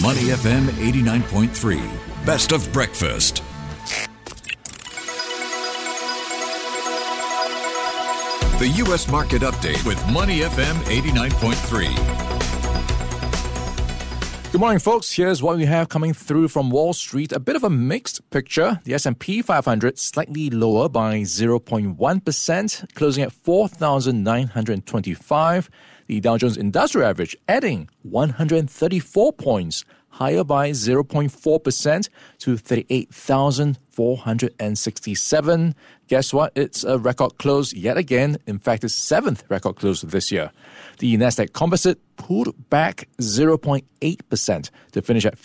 Money FM 89.3. Best of breakfast. The U.S. Market Update with Money FM 89.3. Good morning, folks. Here's what we have coming through from Wall Street. A bit of a mixed picture. The S&P 500 slightly lower by 0.1%, closing at 4,925. The Dow Jones Industrial Average adding 134 points, higher by 0.4% to 38,467. Guess what? It's a record close yet again. In fact, it's seventh record close this year. The Nasdaq Composite pulled back 0.8% to finish at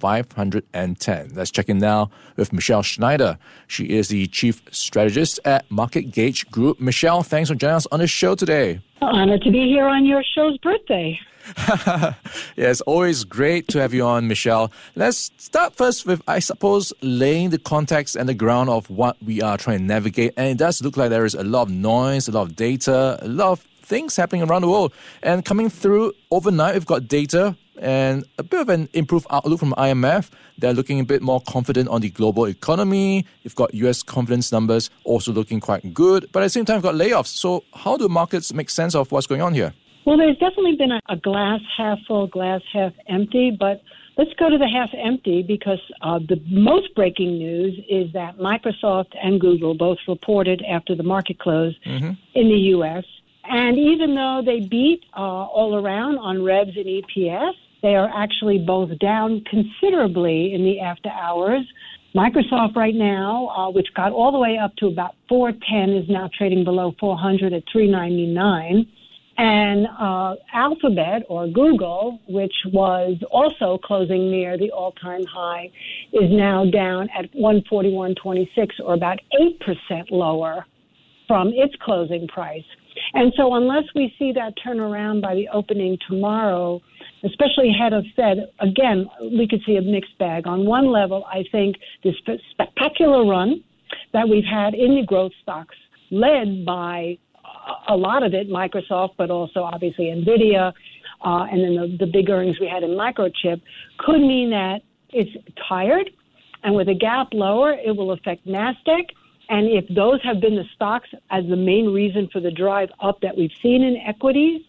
15,510. Let's check in now with Michele Schneider. She is the Chief Strategist at MarketGauge Group. Michele, thanks for joining us on the show today. Honored to be here on your show's birthday. yeah, it's always great to have you on, Michele. Let's start first with, I suppose, laying the context and the ground of what we are trying to navigate. And it does look like there is a lot of noise, a lot of data, a lot of things happening around the world. And coming through overnight, we've got data and a bit of an improved outlook from IMF. They're looking a bit more confident on the global economy. You've got US confidence numbers also looking quite good. But at the same time, you've got layoffs. So, how do markets make sense of what's going on here? Well, there's definitely been a, a glass half full, glass half empty, but let's go to the half empty because uh, the most breaking news is that Microsoft and Google both reported after the market closed mm-hmm. in the U.S. And even though they beat uh, all around on revs and EPS, they are actually both down considerably in the after hours. Microsoft right now, uh, which got all the way up to about 410, is now trading below 400 at 399. And uh, Alphabet or Google, which was also closing near the all-time high, is now down at 141.26 or about 8% lower from its closing price. And so unless we see that turn around by the opening tomorrow, especially ahead of Fed, again, we could see a mixed bag. On one level, I think this spectacular run that we've had in the growth stocks led by a lot of it Microsoft, but also obviously NVIDIA, uh, and then the, the big earnings we had in microchip could mean that it's tired. And with a gap lower, it will affect NASDAQ. And if those have been the stocks as the main reason for the drive up that we've seen in equities,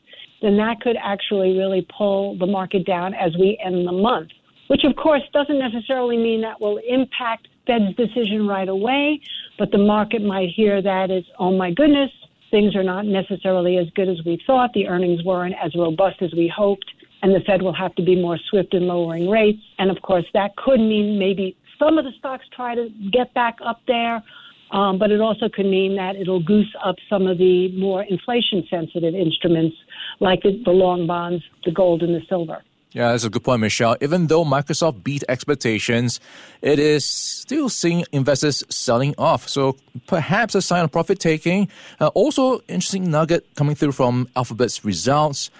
then that could actually really pull the market down as we end the month, which of course doesn't necessarily mean that will impact Fed's decision right away, but the market might hear that as, oh my goodness, things are not necessarily as good as we thought. The earnings weren't as robust as we hoped, and the Fed will have to be more swift in lowering rates. And of course, that could mean maybe some of the stocks try to get back up there. Um, but it also could mean that it'll goose up some of the more inflation sensitive instruments like the, the long bonds, the gold, and the silver. Yeah, that's a good point, Michele. Even though Microsoft beat expectations, it is still seeing investors selling off. So perhaps a sign of profit taking. Uh, also, interesting nugget coming through from Alphabet's results.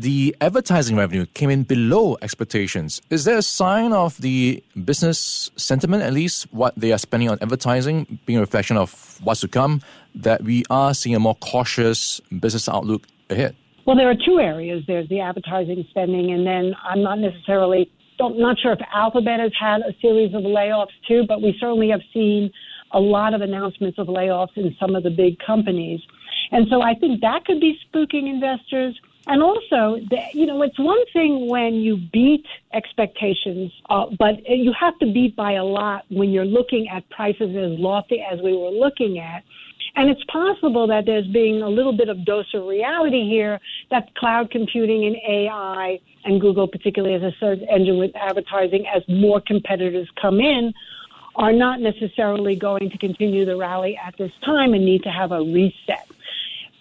The advertising revenue came in below expectations. Is there a sign of the business sentiment, at least what they are spending on advertising, being a reflection of what's to come, that we are seeing a more cautious business outlook ahead? Well, there are two areas. There's the advertising spending, and then I'm not necessarily don't, not sure if Alphabet has had a series of layoffs too, but we certainly have seen a lot of announcements of layoffs in some of the big companies. And so I think that could be spooking investors. And also, you know, it's one thing when you beat expectations, uh, but you have to beat by a lot when you're looking at prices as lofty as we were looking at. And it's possible that there's being a little bit of dose of reality here that cloud computing and AI and Google, particularly as a search engine with advertising, as more competitors come in, are not necessarily going to continue the rally at this time and need to have a reset.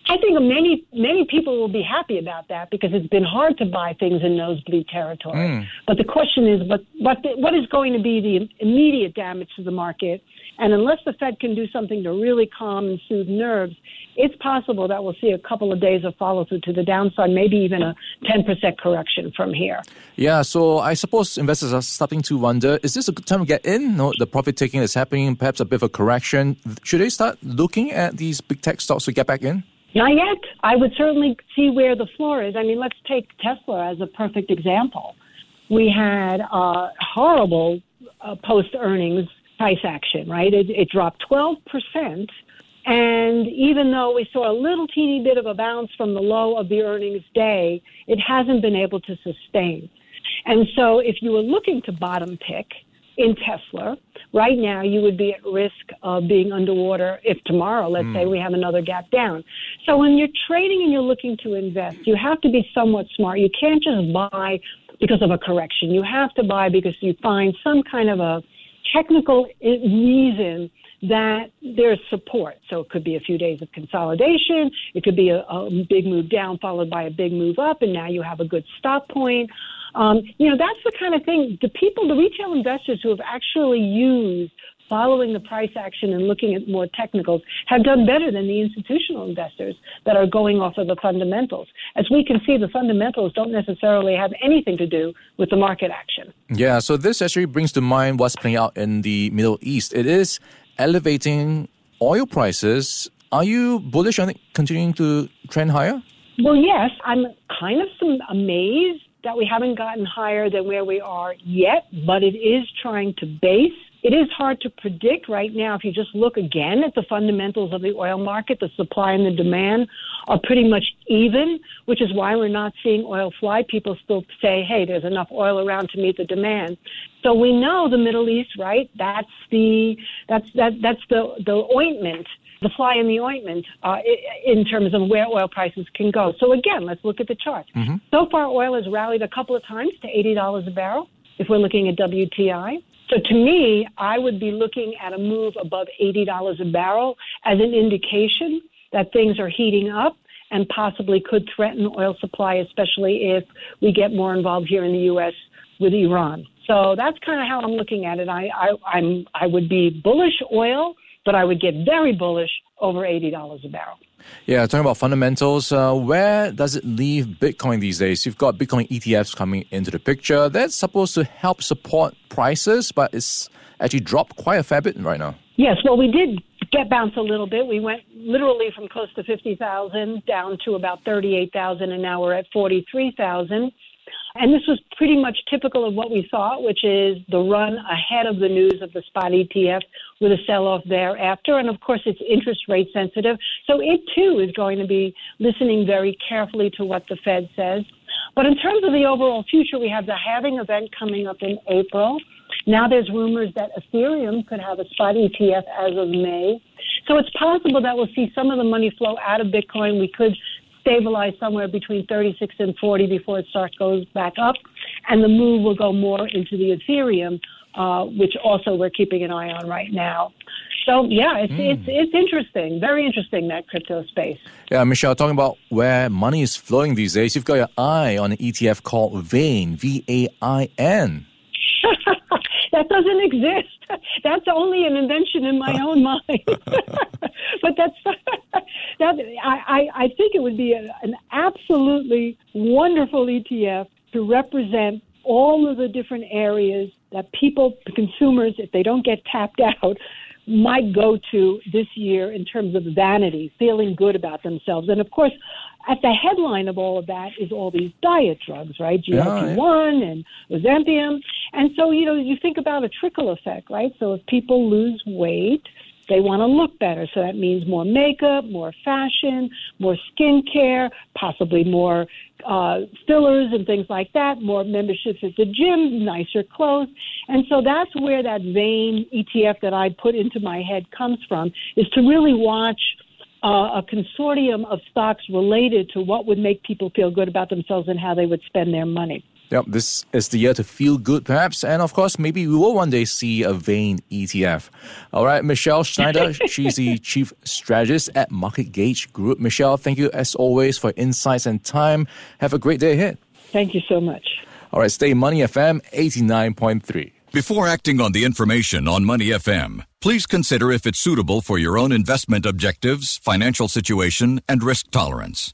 I think many many people will be happy about that because it's been hard to buy things in nosebleed territory. Mm. But the question is, what what what is going to be the immediate damage to the market? And unless the Fed can do something to really calm and soothe nerves, it's possible that we'll see a couple of days of follow through to the downside, maybe even a 10% correction from here. Yeah, so I suppose investors are starting to wonder is this a good time to get in? No, the profit taking is happening, perhaps a bit of a correction. Should they start looking at these big tech stocks to get back in? Not yet. I would certainly see where the floor is. I mean, let's take Tesla as a perfect example. we had uh, horrible uh, post earnings price action, right? It, it dropped 12%. And even though we saw a little teeny bit of a bounce from the low of the earnings day, it hasn't been able to sustain. And so if you were looking to bottom pick in Tesla, right now you would be at risk of being underwater if tomorrow, let's mm. say, we have another gap down. So when you're trading and you're looking to invest, you have to be somewhat smart. You can't just buy because of a correction. You have to buy because you find some kind of a technical reason that there's support. So it could be a few days of consolidation. It could be a, a big move down followed by a big move up, and now you have a good stop point. Um, you know, that's the kind of thing. The people, the retail investors who have actually used following the price action and looking at more technicals have done better than the institutional investors that are going off of the fundamentals. As we can see, the fundamentals don't necessarily have anything to do with the market action. Yeah, so this actually brings to mind what's playing out in the Middle East. It is elevating oil prices. Are you bullish on it continuing to trend higher? Well, yes. I'm kind of amazed that we haven't gotten higher than where we are yet, but it is trying to base it is hard to predict right now. If you just look again at the fundamentals of the oil market, the supply and the demand are pretty much even, which is why we're not seeing oil fly. People still say, hey, there's enough oil around to meet the demand. So we know the Middle East, right? That's the, that's, that, that's the, the ointment the fly in the ointment uh, in terms of where oil prices can go. So again, let's look at the chart. Mm-hmm. So far, oil has rallied a couple of times to eighty dollars a barrel. If we're looking at WTI, so to me, I would be looking at a move above $80 a barrel as an indication that things are heating up and possibly could threaten oil supply, especially if we get more involved here in the U.S. with Iran. So that's kind of how I'm looking at it. I, I, I'm, I would be bullish oil, but I would get very bullish over $80 a barrel. Yeah, talking about fundamentals, uh, where does it leave Bitcoin these days? You've got Bitcoin ETFs coming into the picture. That's supposed to help support prices, but it's actually dropped quite a fair bit right now. Yes, well, we did get bounced a little bit. We went literally from close to 50,000 down to about 38,000, and now we're at 43,000. And this was pretty much typical of what we thought, which is the run ahead of the news of the spot ETF with a sell off thereafter. And of course, it's interest rate sensitive. So it too is going to be listening very carefully to what the Fed says. But in terms of the overall future, we have the halving event coming up in April. Now there's rumors that Ethereum could have a spot ETF as of May. So it's possible that we'll see some of the money flow out of Bitcoin. We could stabilize somewhere between 36 and 40 before it starts goes back up, and the move will go more into the Ethereum, uh, which also we're keeping an eye on right now. So yeah, it's mm. it's it's interesting, very interesting that crypto space. Yeah, Michele, talking about where money is flowing these days, you've got your eye on an ETF called Vain, V A I N. that doesn't exist. That's only an invention in my own mind. but that's that. I, I think it would be a, an absolutely wonderful ETF to represent all of the different areas that people, consumers, if they don't get tapped out, might go to this year in terms of vanity, feeling good about themselves. And of course, at the headline of all of that is all these diet drugs, right? GLP one yeah, and Ozempic. And so, you know, you think about a trickle effect, right? So if people lose weight, they want to look better. So that means more makeup, more fashion, more skincare, possibly more uh, fillers and things like that, more memberships at the gym, nicer clothes. And so that's where that vain ETF that I put into my head comes from, is to really watch uh, a consortium of stocks related to what would make people feel good about themselves and how they would spend their money. Yep, this is the year to feel good, perhaps. And of course, maybe we will one day see a Vain ETF. All right, Michele Schneider, she's the chief strategist at MarketGauge Group. Michele, thank you as always for insights and time. Have a great day ahead. Thank you so much. All right, stay Money FM 89.3. Before acting on the information on Money FM, please consider if it's suitable for your own investment objectives, financial situation, and risk tolerance.